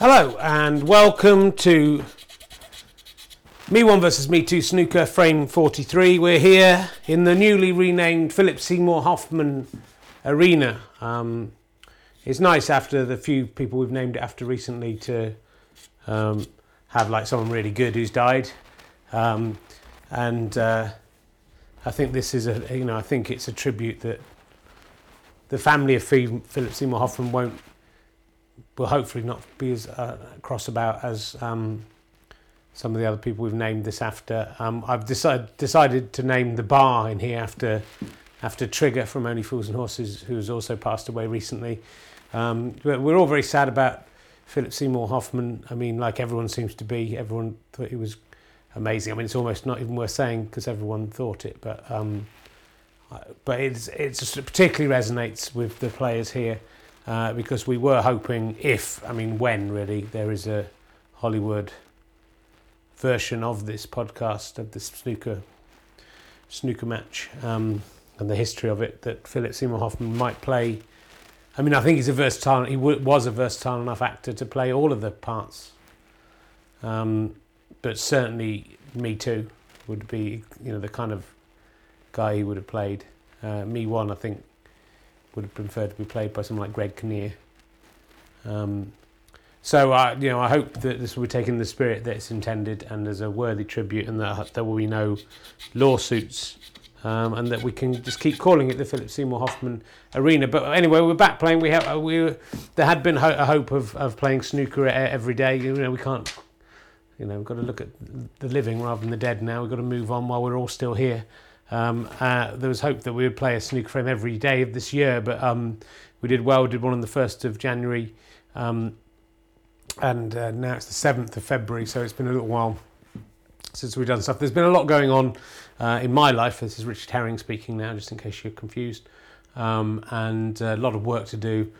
Hello and welcome to Me One versus Me Two Snooker Frame 43. We're here in the newly renamed Philip Seymour Hoffman Arena. Um, it's nice after the few people we've named it after recently to um, have like someone really good who's died. Um, and uh, I think this is a, you know, I think it's a tribute that the family of Philip Seymour Hoffman won't will hopefully not be as uh, cross about as um, some of the other people we've named this after. Um, I've decided decided to name the bar in here after after Trigger from Only Fools and Horses, who's also passed away recently. Um, we're all very sad about Philip Seymour Hoffman. I mean, like everyone seems to be. Everyone thought he was amazing. I mean, it's almost not even worth saying because everyone thought it, but um, but it's it's particularly resonates with the players here uh, because we were hoping if, I mean, when really, there is a Hollywood version of this podcast, of this snooker, snooker match, um, and the history of it, that Philip Seymour Hoffman might play. I mean, I think he's a versatile, he w- was a versatile enough actor to play all of the parts. Um, but certainly, Me Too would be, you know, the kind of guy he would have played. Uh, me One, I think, would have preferred to be played by someone like Greg Kinnear. Um, so uh, you know, I hope that this will be taken in the spirit that it's intended, and as a worthy tribute, and that there will be no lawsuits, um, and that we can just keep calling it the Philip Seymour Hoffman Arena. But anyway, we're back playing. We have uh, we there had been a hope of, of playing snooker every day. You know, we can't. You know, we've got to look at the living rather than the dead now. We've got to move on while we're all still here. Um, uh, there was hope that we would play a snooker frame every day of this year, but um, we did well. We did one on the first of January, um, and uh, now it's the seventh of February. So it's been a little while since we've done stuff. There's been a lot going on uh, in my life. This is Richard Herring speaking now, just in case you're confused, um, and a lot of work to do.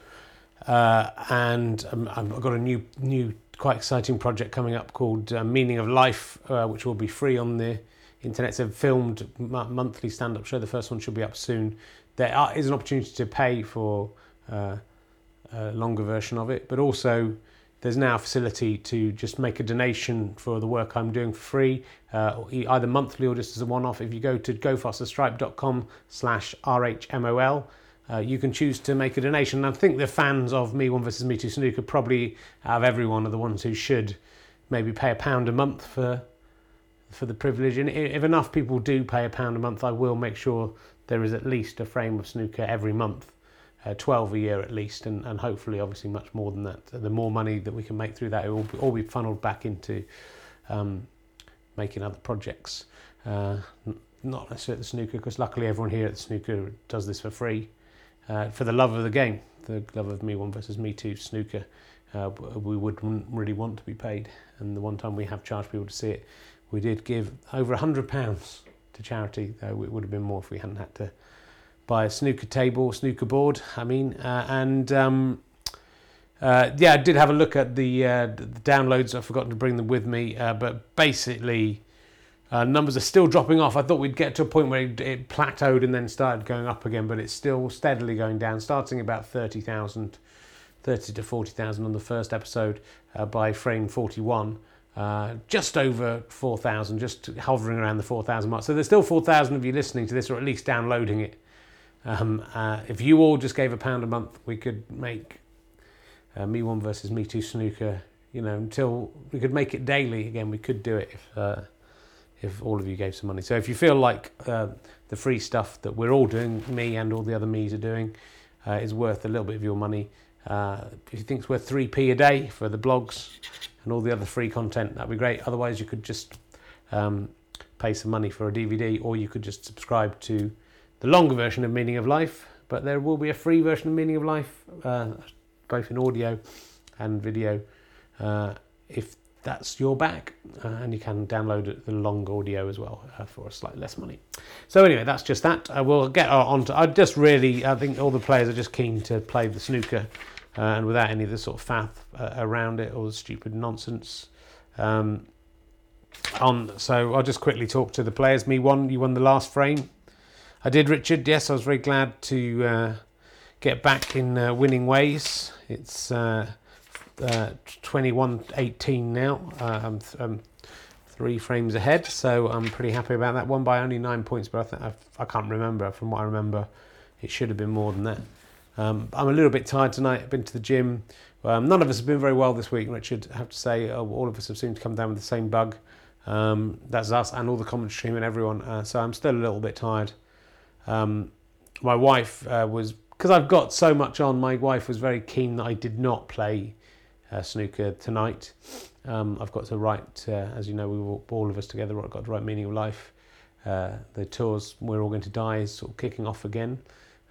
Uh, and um, I've got a new, new, quite exciting project coming up called uh, Meaning of Life, uh, which will be free on the Internet's a filmed monthly stand-up show. The first one should be up soon. There are, is an opportunity to pay for uh, a longer version of it, but also there's now a facility to just make a donation for the work I'm doing for free, uh, either monthly or just as a one-off. If you go to gofasterstripe.com slash rhmol, uh, you can choose to make a donation. And I think the fans of Me One versus Me Two Snooker probably out of everyone are the ones who should maybe pay a pound a month for for the privilege. And if enough people do pay a pound a month, I will make sure there is at least a frame of snooker every month, uh, 12 a year at least, and, and hopefully, obviously, much more than that. The more money that we can make through that, it will all be funneled back into um, making other projects. Uh, not necessarily the snooker, because luckily everyone here at the snooker does this for free. Uh, for the love of the game, the love of me one versus me two snooker, uh, we wouldn't really want to be paid. And the one time we have charged people to see it, we did give over £100 to charity, though it would have been more if we hadn't had to buy a snooker table, snooker board, I mean, uh, and um, uh, yeah, I did have a look at the, uh, the downloads. I've forgotten to bring them with me, uh, but basically, uh, numbers are still dropping off. I thought we'd get to a point where it, it, plateaued and then started going up again, but it's still steadily going down, starting about 30,000, 30 to 40,000 on the first episode uh, by frame 41. Uh, just over 4,000, just hovering around the 4,000 mark. So there's still 4,000 of you listening to this, or at least downloading it. Um, uh, if you all just gave a pound a month, we could make uh, Me One versus Me Two Snooker. You know, until we could make it daily again. We could do it if uh, if all of you gave some money. So if you feel like uh, the free stuff that we're all doing, me and all the other me's are doing, is worth a little bit of your money. If you think it's worth 3p a day for the blogs, and all the other free content, that'd be great. Otherwise, you could just um, pay some money for a DVD, or you could just subscribe to the longer version of Meaning of Life. But there will be a free version of Meaning of Life, uh, both in audio and video, uh, if that's your back. Uh, and you can download the long audio as well uh, for slightly less money. So anyway, that's just that. Uh, we'll get on to. I just really, I think all the players are just keen to play the snooker uh, and without any of the sort of faff uh, around it or the stupid nonsense. Um, on so I'll just quickly talk to the players. Me one, you won the last frame. I did, Richard. Yes, I was very glad to uh, get back in winning ways. It's uh, uh, 21-18 now. I'm, th- I'm three frames ahead, so I'm pretty happy about that one by only nine points. But I I can't remember. From what I remember, it should have been more than that. Um, I'm a little bit tired tonight. I've been to the gym. Um, none of us have been very well this week, Richard. I have to say, uh, all of us have seemed to come down with the same bug. Um, that's us and all the commentary team and everyone. Uh, so I'm still a little bit tired. Um, my wife uh, was because I've got so much on. My wife was very keen that I did not play uh, snooker tonight. Um, I've got to write, uh, as you know, we were all of us together. I've got to write meaning of life. Uh, the tours we're all going to die is sort of kicking off again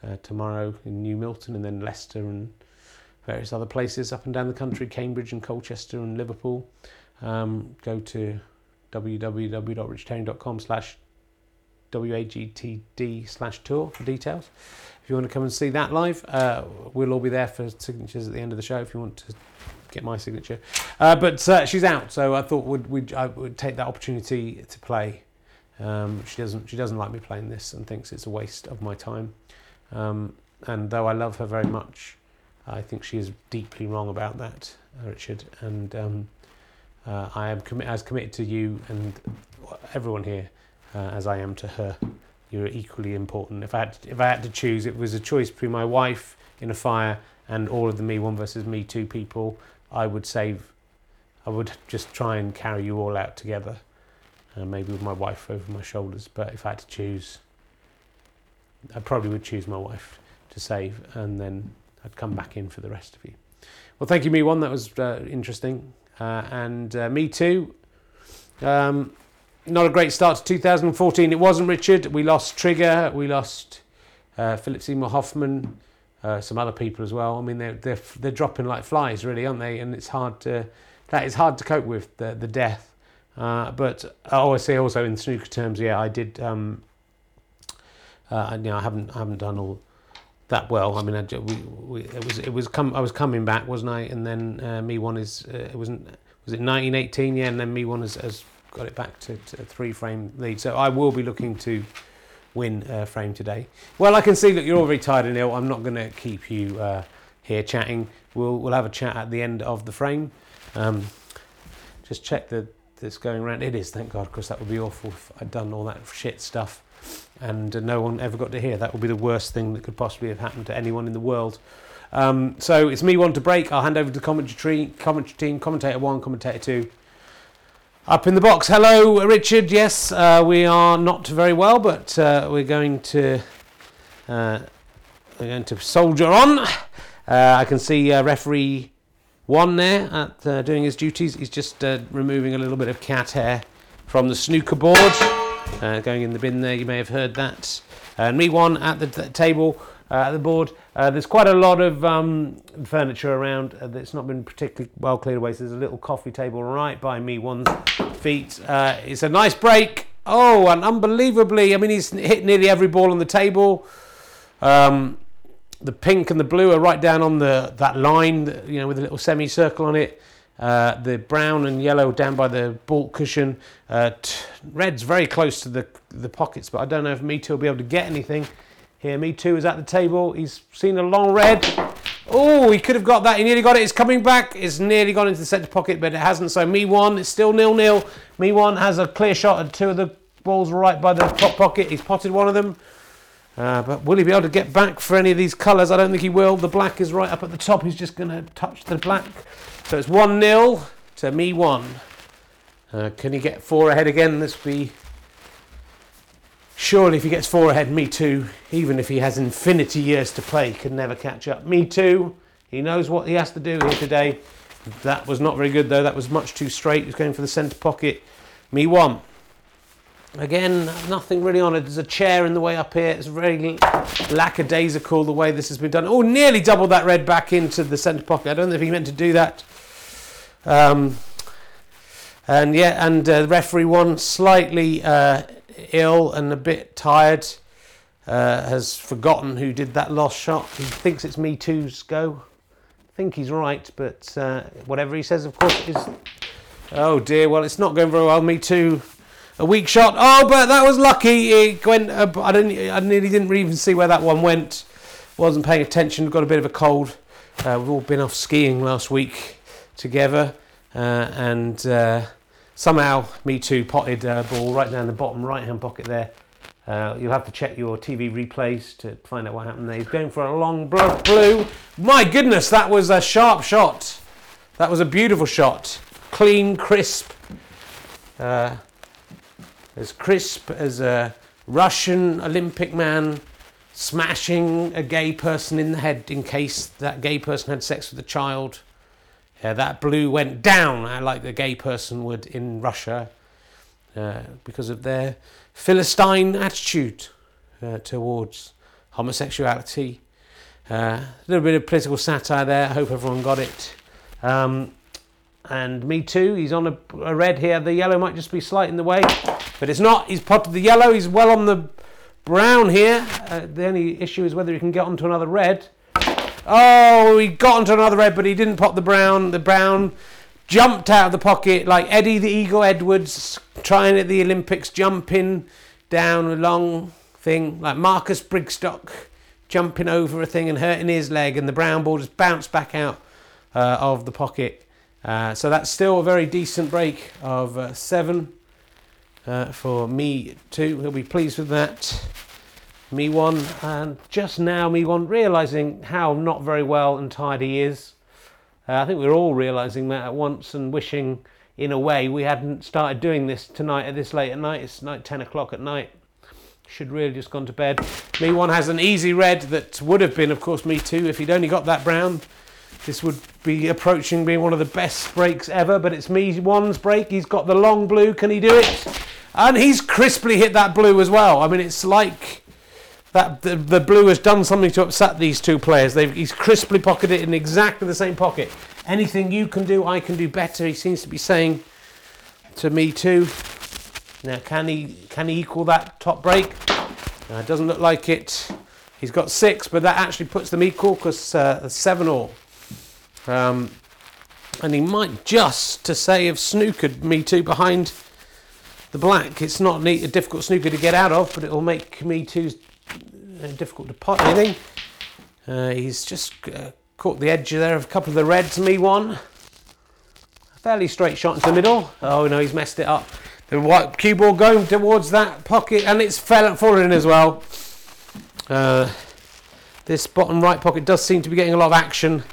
uh, tomorrow in New Milton and then Leicester and various other places up and down the country, Cambridge and Colchester and Liverpool. Um, go to www.richardherring.com slash WAGTD slash tour for details. If you want to come and see that live, uh, we'll all be there for signatures at the end of the show if you want to get my signature. Uh, but uh, she's out, so I thought would we'd, I would take that opportunity to play. Um, she doesn't she doesn't like me playing this and thinks it's a waste of my time. Um, and though I love her very much, I think she is deeply wrong about that, Richard. And um, uh, I am commi- as committed to you and everyone here uh, as I am to her. You're equally important. If I had to, if I had to choose, it was a choice between my wife in a fire and all of the me one versus me two people. I would save. I would just try and carry you all out together, uh, maybe with my wife over my shoulders. But if I had to choose, I probably would choose my wife to save, and then I'd come back in for the rest of you. Well, thank you, me one. That was uh, interesting, uh, and uh, me too. Um, not a great start to 2014. It wasn't Richard. We lost Trigger. We lost uh, Philip Seymour Hoffman. Uh, some other people as well. I mean, they're they're they're dropping like flies, really, aren't they? And it's hard to that is hard to cope with the the death. Uh, but oh, I say also in snooker terms, yeah, I did. Um, uh, you know, I haven't I haven't done all that well. I mean, I, we, we, it was it was come I was coming back, wasn't I? And then uh, me one is uh, it wasn't was it 1918? Yeah, and then me one has, has got it back to, to a three frame lead. So I will be looking to win uh, frame today. Well, I can see that you're all very tired and ill. I'm not going to keep you uh, here chatting. We'll we'll have a chat at the end of the frame. Um, just check that it's going around. It is, thank God, because that would be awful if I'd done all that shit stuff and uh, no one ever got to hear. That would be the worst thing that could possibly have happened to anyone in the world. Um, so it's me one to break. I'll hand over to the commentary, commentary team, commentator one, commentator two. Up in the box. Hello, Richard. Yes, uh, we are not very well, but uh, we're going to uh, we're going to soldier on. Uh, I can see uh, referee one there at uh, doing his duties. He's just removing a little bit of cat hair from the snooker board, going in the bin there. You may have heard that. And me one at the t- table at the board. Uh, there's quite a lot of um, furniture around uh, that's not been particularly well cleared away. So there's a little coffee table right by me, one feet. Uh, it's a nice break. Oh, and unbelievably, I mean, he's hit nearly every ball on the table. Um, the pink and the blue are right down on the that line, you know, with a little semicircle on it. Uh, the brown and yellow down by the ball cushion. Uh, t- red's very close to the the pockets, but I don't know if me will be able to get anything. Here, me too is at the table. He's seen a long red. Oh, he could have got that. He nearly got it. It's coming back. It's nearly gone into the centre pocket, but it hasn't. So me one. It's still nil nil. Me one has a clear shot at two of the balls right by the top pocket. He's potted one of them. Uh, but will he be able to get back for any of these colours? I don't think he will. The black is right up at the top. He's just going to touch the black. So it's 1 0 to me 1. Uh, can he get four ahead again? This be Surely, if he gets four ahead, me too, even if he has infinity years to play, he can never catch up. Me too. He knows what he has to do here today. That was not very good, though. That was much too straight. He's going for the centre pocket. Me one. Again, nothing really on it. There's a chair in the way up here. It's very lackadaisical the way this has been done. Oh, nearly doubled that red back into the centre pocket. I don't know if he meant to do that. Um, and yeah, and uh, referee one slightly uh, ill and a bit tired. Uh, has forgotten who did that lost shot. He thinks it's Me Too's go. I think he's right, but uh, whatever he says, of course, is. Oh dear. Well, it's not going very well. Me Too. A weak shot. Oh, but that was lucky. It went. I didn't. I nearly didn't even see where that one went. Wasn't paying attention. Got a bit of a cold. Uh, we've all been off skiing last week, together, uh, and uh, somehow Me Too potted uh, ball right down the bottom right hand pocket there. Uh, you'll have to check your TV replays to find out what happened there. He's going for a long blue. My goodness, that was a sharp shot. That was a beautiful shot. Clean, crisp. Uh, as crisp as a Russian Olympic man smashing a gay person in the head in case that gay person had sex with a child. Uh, that blue went down uh, like the gay person would in Russia uh, because of their Philistine attitude uh, towards homosexuality. Uh, a little bit of political satire there. I hope everyone got it. Um, and me too. He's on a, a, red here. The yellow might just be slight in the way, but it's not. He's potted the yellow. He's well on the brown here. Uh, the only issue is whether he can get onto another red. Oh, he got onto another red, but he didn't pop the brown. The brown jumped out of the pocket like Eddie the Eagle Edwards trying at the Olympics, jumping down a long thing, like Marcus Brigstocke jumping over a thing and hurting his leg, and the brown ball just bounced back out uh, of the pocket. Uh, so that's still a very decent break of uh, seven uh, for me too. He'll be pleased with that. Me one, and just now me one realizing how not very well and tired he is. Uh, I think we're all realizing that at once and wishing, in a way, we hadn't started doing this tonight at this late at night. It's night 10 o'clock at night. Should really just gone to bed. Me one has an easy red that would have been, of course, me too if he'd only got that brown. This would be approaching being one of the best breaks ever, but it's me one's break. He's got the long blue. Can he do it? And he's crisply hit that blue as well. I mean, it's like that the, the blue has done something to upset these two players. They've, he's crisply pocketed it in exactly the same pocket. Anything you can do, I can do better. He seems to be saying to me too. Now, can he can he equal that top break? Uh, doesn't look like it. He's got six, but that actually puts them equal because uh, seven all. Um, and he might just to say have snookered me too behind the black. It's not neat, a difficult snooker to get out of, but it will make me uh, difficult to pot anything. Uh, he's just uh, caught the edge there of a couple of the reds. Me one. Fairly straight shot into the middle. Oh no, he's messed it up. The white cue ball going towards that pocket, and it's fell falling as well. Uh, this bottom right pocket does seem to be getting a lot of action,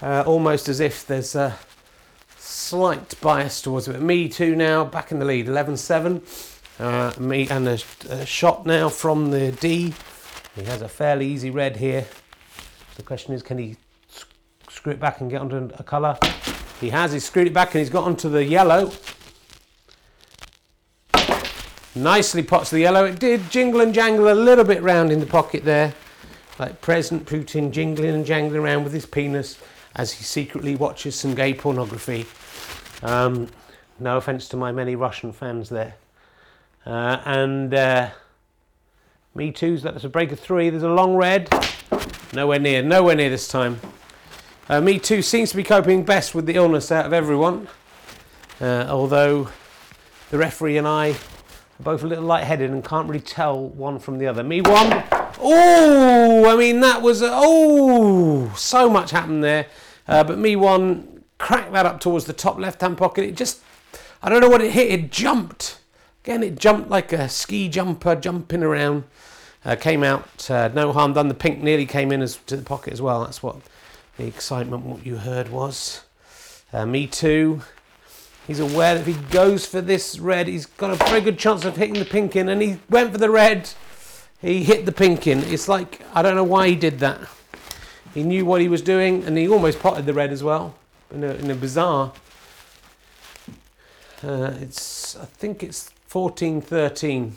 uh, almost as if there's a slight bias towards it. Me too now, back in the lead, 11-7. Uh, me and a, a, shot now from the D. He has a fairly easy red here. The question is, can he screw it back and get onto a colour? He has. He's screwed it back and he's got onto the yellow. Nicely pots the yellow. It did jingle and jangle a little bit round in the pocket there, like President Putin jingling and jangling around with his penis as he secretly watches some gay pornography. Um, no offence to my many Russian fans there. Uh, and uh, Me Too's that's a break of three. There's a long red. Nowhere near, nowhere near this time. Uh, Me Too seems to be coping best with the illness out of everyone. Uh, although the referee and I are both a little light-headed and can't really tell one from the other. Me one. Oh, I mean that was oh, so much happened there. Uh, but me one cracked that up towards the top left-hand pocket. It just, I don't know what it hit. It jumped Again, it jumped like a ski jumper, jumping around. Uh, came out, uh, no harm done. The pink nearly came in as, to the pocket as well. That's what the excitement, what you heard was. Uh, me too. He's aware that if he goes for this red, he's got a very good chance of hitting the pink in, and he went for the red. He hit the pink in. It's like, I don't know why he did that. He knew what he was doing, and he almost potted the red as well, in a, in a bizarre. Uh, it's, I think it's 14, 13.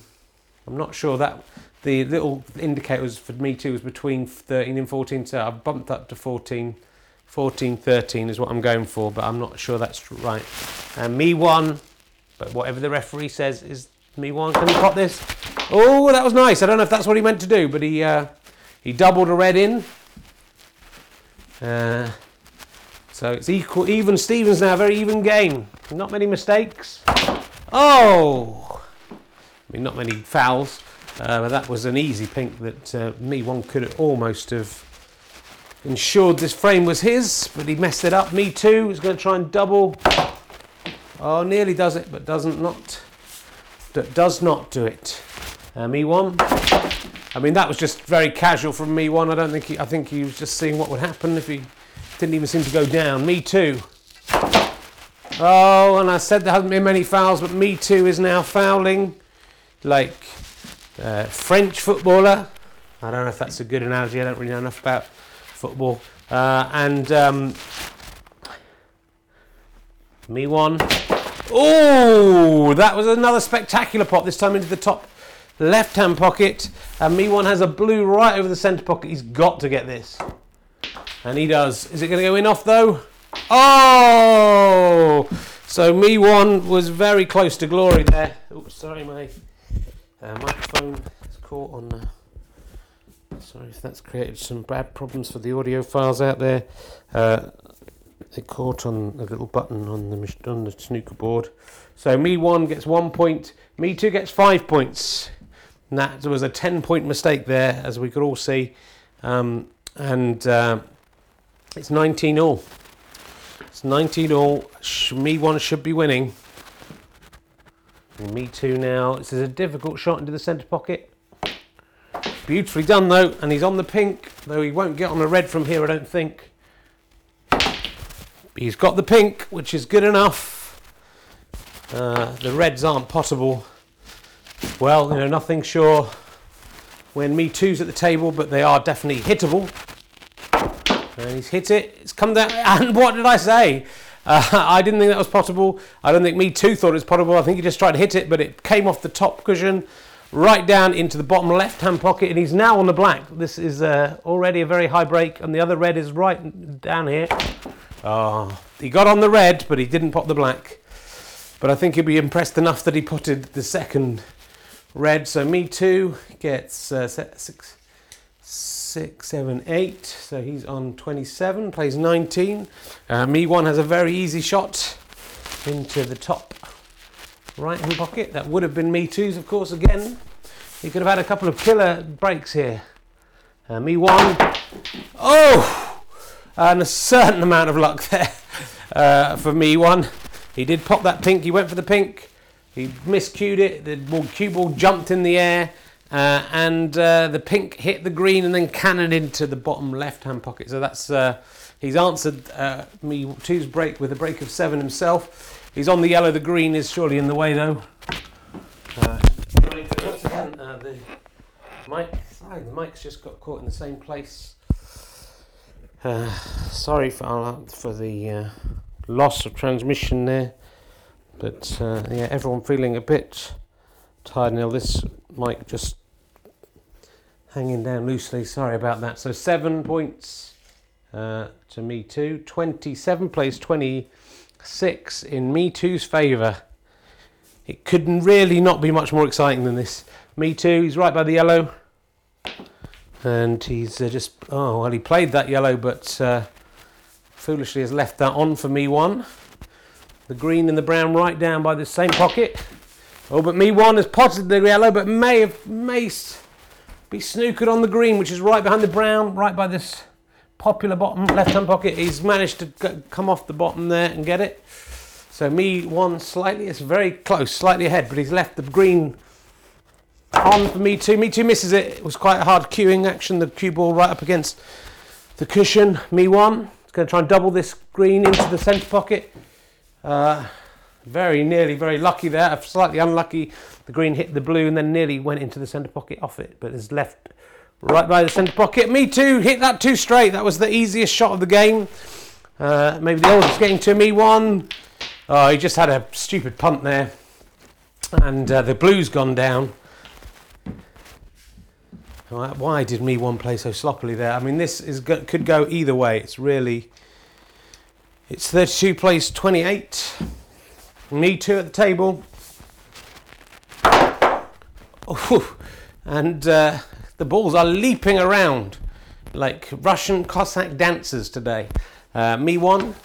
I'm not sure that the little indicators for me too was between 13 and 14, so I've bumped up to 14. 14, 13 is what I'm going for, but I'm not sure that's right. And me one, but whatever the referee says is me one. Can he pop this? Oh, that was nice. I don't know if that's what he meant to do, but he uh, he doubled a red in. Uh, so it's equal, even Stevens now, very even game. Not many mistakes. Oh! I mean, not many fouls, uh, but that was an easy pink that uh, me one could almost have ensured this frame was his, but he messed it up. Me too. He's going to try and double. Oh, nearly does it, but doesn't not. That does not do it. Uh, me one. I mean, that was just very casual from me one. I don't think he, I think he was just seeing what would happen if he didn't even seem to go down. Me too. Oh, and I said there hasn't been many fouls, but me too is now fouling like uh, French footballer. I don't know if that's a good analogy. I don't really know enough about football. Uh, and um, me one. Oh, that was another spectacular pot. This time into the top left-hand pocket. And me one has a blue right over the centre pocket. He's got to get this, and he does. Is it going to go in off though? Oh! So me one was very close to glory there. Oh, sorry, my uh, microphone is caught on. Uh, sorry if that's created some bad problems for the audio files out there. Uh, it caught on a little button on the on the snooker board. So me one gets one point. Me two gets five points. And that was a ten point mistake there, as we could all see. Um, and uh, it's 19 all. It's 19 all. Me one should be winning. Me too now. This is a difficult shot into the centre pocket. Beautifully done though, and he's on the pink, though he won't get on the red from here, I don't think. He's got the pink, which is good enough. Uh, the reds aren't potable. Well, you know, nothing sure when Me Too's at the table, but they are definitely hittable. And he's hit it. It's come down. And what did I say? Uh, I didn't think that was possible. I don't think Me Too thought it was possible. I think he just tried to hit it, but it came off the top cushion right down into the bottom left hand pocket, and he's now on the black. This is uh, already a very high break, and the other red is right down here. Oh, he got on the red, but he didn't pop the black. But I think he'll be impressed enough that he potted the second red. So me too gets uh, six, six, seven, eight. So he's on 27, plays 19. Uh, me one has a very easy shot into the top right hand pocket. That would have been me two's, of course, again. He could have had a couple of killer breaks here. Uh, me one. Oh! And a certain amount of luck there uh, for me one. He did pop that pink. He went for the pink. He miscued it. The cue ball jumped in the air. Uh, and uh, the pink hit the green and then cannoned into the bottom left hand pocket. So that's uh, he's answered uh, me two's break with a break of seven himself. He's on the yellow. The green is surely in the way, though. Uh, uh, the mic, sorry, mic's just got caught in the same place. Sorry for for the loss of transmission there, but yeah, everyone feeling a bit tired now. This mic just hanging down loosely. Sorry about that. So seven points uh, to me too. Twenty-seven plays twenty six in Me Too's favour. It could really not be much more exciting than this. Me Too, he's right by the yellow. And he's uh, just, oh, well, he played that yellow, but uh, foolishly has left that on for me one. The green and the brown right down by the same pocket. Oh, but me one has potted the yellow, but may have may be snookered on the green, which is right behind the brown, right by this popular bottom left hand pocket. He's managed to come off the bottom there and get it. So me one slightly, it's very close, slightly ahead, but he's left the green on for me two. Me two misses it. It was quite a hard cueing action. The cue ball right up against the cushion. Me one. It's going to try and double this green into the centre pocket. Uh, very nearly, very lucky there. Slightly unlucky. The green hit the blue and then nearly went into the centre pocket off it, but is left right by the centre pocket. Me too, hit that two straight. That was the easiest shot of the game. Uh, maybe the oldest getting to me one. Oh, he just had a stupid punt there. And uh, the blue's gone down. Why did me one play so sloppily there? I mean, this is could go either way. It's really. It's 32 plays 28. Me two at the table. And uh, the balls are leaping around like Russian Cossack dancers today. Uh, me one.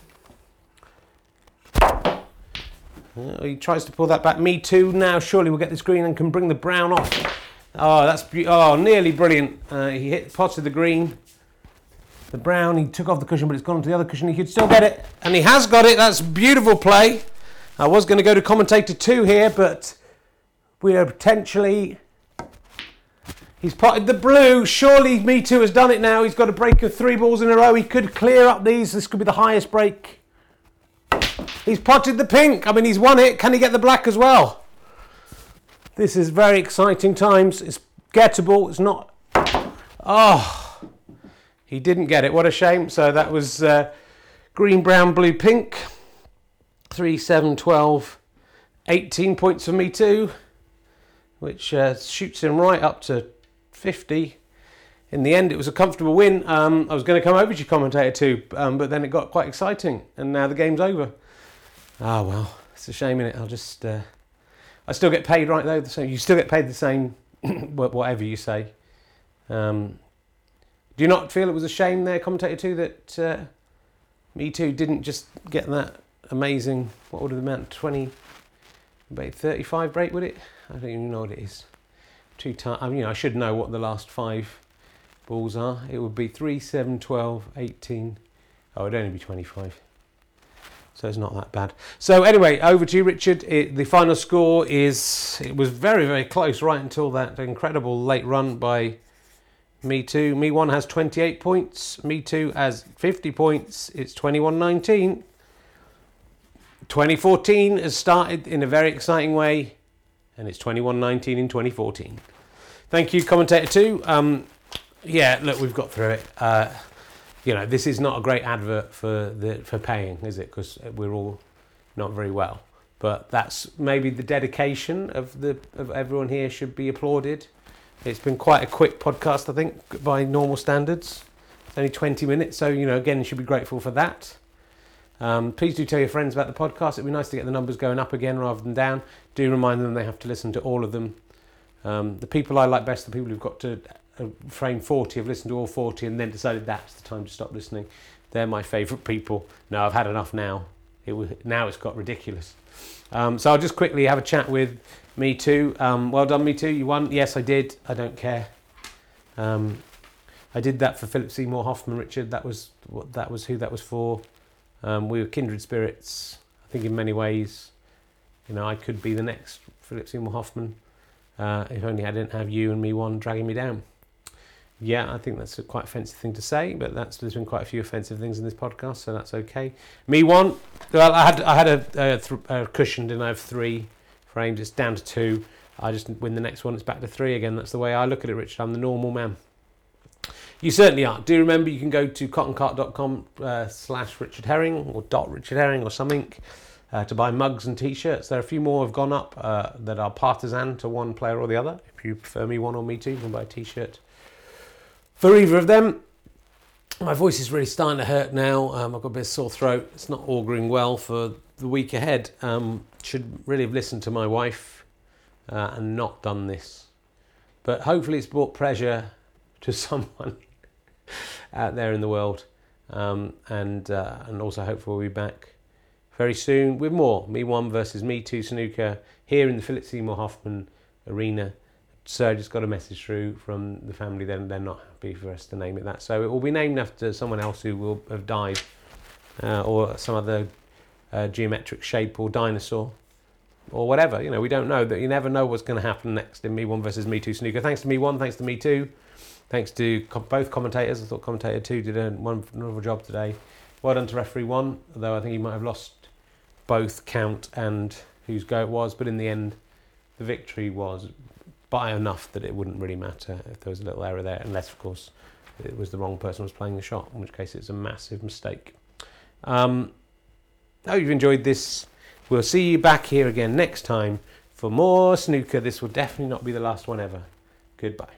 Uh, he tries to pull that back. Me two. Now surely we'll get this green and can bring the brown off. Oh, that's be- oh nearly brilliant. Uh, he hit potted the green. The brown, he took off the cushion, but it's gone to the other cushion. He could still get it, and he has got it. That's beautiful play. I was going to go to commentator two here, but we are potentially. He's potted the blue. Surely Me Too has done it now. He's got a break of three balls in a row. He could clear up these. This could be the highest break. He's potted the pink. I mean, he's won it. Can he get the black as well? This is very exciting times. It's gettable. It's not. Oh, he didn't get it. What a shame. So that was uh, green, brown, blue, pink. 3, 7, 12, 18 points for me too, which uh, shoots him right up to 50. In the end, it was a comfortable win. Um, I was going to come over to you, commentator too, um, but then it got quite exciting, and now the game's over. Ah, oh, well, it's a shame in it. I'll just. Uh, I still get paid right though. Same. You still get paid the same, whatever you say. Um, do you not feel it was a shame there, commentator too, that uh, me too didn't just get that amazing? What would have meant twenty, about thirty-five break? Would it? I don't even know what it is. Two times. I mean, you know, I should know what the last five balls are. It would be 3, 7, 12, 18. Oh, it'd only be 25. So it's not that bad. So anyway, over to you, Richard. It, the final score is it was very very close right until that incredible late run by me too. Me one has 28 points. Me two has 50 points. It's 21-19. 2014 has started in a very exciting way, and it's 21-19 in 2014. Thank you, commentator two. Um, yeah, look, we've got through it. Uh, you know, this is not a great advert for the for paying, is it? Because we're all not very well. But that's maybe the dedication of the of everyone here should be applauded. It's been quite a quick podcast, I think, by normal standards. It's only 20 minutes, so you know, again, you should be grateful for that. Um, please do tell your friends about the podcast. It'd be nice to get the numbers going up again rather than down. Do remind them they have to listen to all of them. Um, the people I like best, the people who've got to frame 40 have listened to all 40 and then decided that's the time to stop listening. They're my favourite people. No i've had enough now. It was now it's got ridiculous. Um, so i'll just quickly have a chat with me too. Um, well done me too. You won. Yes i did. I don't care. Um, i did that for philip seymour hoffman richard. That was what that was who that was for um, we were kindred spirits i think in many ways you know i could be the next philip seymour hoffman uh, if only i didn't have you and me one dragging me down yeah, I think that's a quite offensive thing to say, but that's there's been quite a few offensive things in this podcast, so that's okay. Me one, well, I had I had a, a, th- a cushion, didn't I? Have three frames. It's down to two. I just win the next one. It's back to three again. That's the way I look at it, Richard. I'm the normal man. You certainly are. Do remember you can go to cottoncart.com uh, slash Richard Herring or dot Richard Herring or something uh, to buy mugs and t-shirts. There are a few more have gone up uh, that are partisan to one player or the other. If you prefer me one or me two, you can buy a t-shirt for either of them. My voice is really starting to hurt now. Um, I've got a bit of sore throat. It's not auguring well for the week ahead. Um, should really have listened to my wife uh, and not done this. But hopefully, it's brought pleasure to someone out there in the world. Um, and uh, and also, hopefully, we'll be back very soon with more Me One versus Me Two snooker here in the Philip Seymour Hoffman Arena. So I just got a message through from the family. Then they're not happy for us to name it that. So it will be named after someone else who will have died, uh, or some other uh, geometric shape or dinosaur, or whatever. You know, we don't know. That you never know what's going to happen next in Me One versus Me Two snooker. Thanks to Me One. Thanks to Me Two. Thanks to co- both commentators. I thought commentator two did a wonderful job today. Well done to referee one, although I think he might have lost both count and whose go it was. But in the end, the victory was by enough that it wouldn't really matter if there was a little error there, unless, of course, it was the wrong person who was playing the shot, in which case it's a massive mistake. Um, I hope you've enjoyed this. We'll see you back here again next time for more snooker. This will definitely not be the last one ever. Goodbye.